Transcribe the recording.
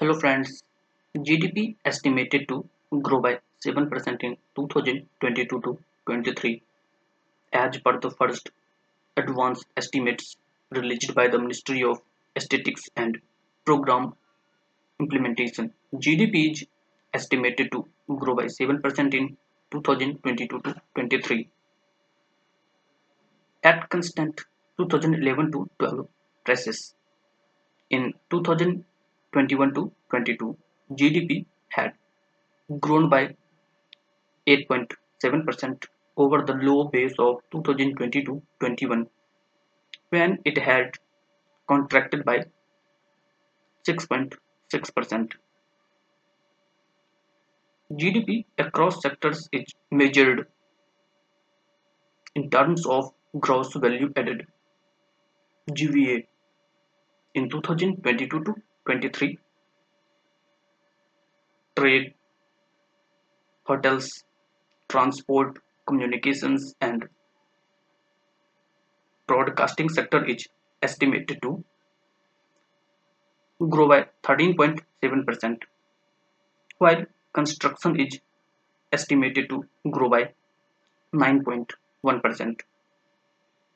Hello friends, GDP estimated to grow by 7% in 2022 to 23 as per the first advance estimates released by the Ministry of Statistics and Program Implementation. GDP is estimated to grow by 7% in 2022 to 23 at constant 2011 to 12 prices. In 2021 to 22, GDP had grown by 8.7% over the low base of 2022-21 when it had contracted by 6.6%. GDP across sectors is measured in terms of gross value added GVA in 2022 to 23 trade hotels transport communications and broadcasting sector is estimated to grow by 13.7% while construction is estimated to grow by 9.1%.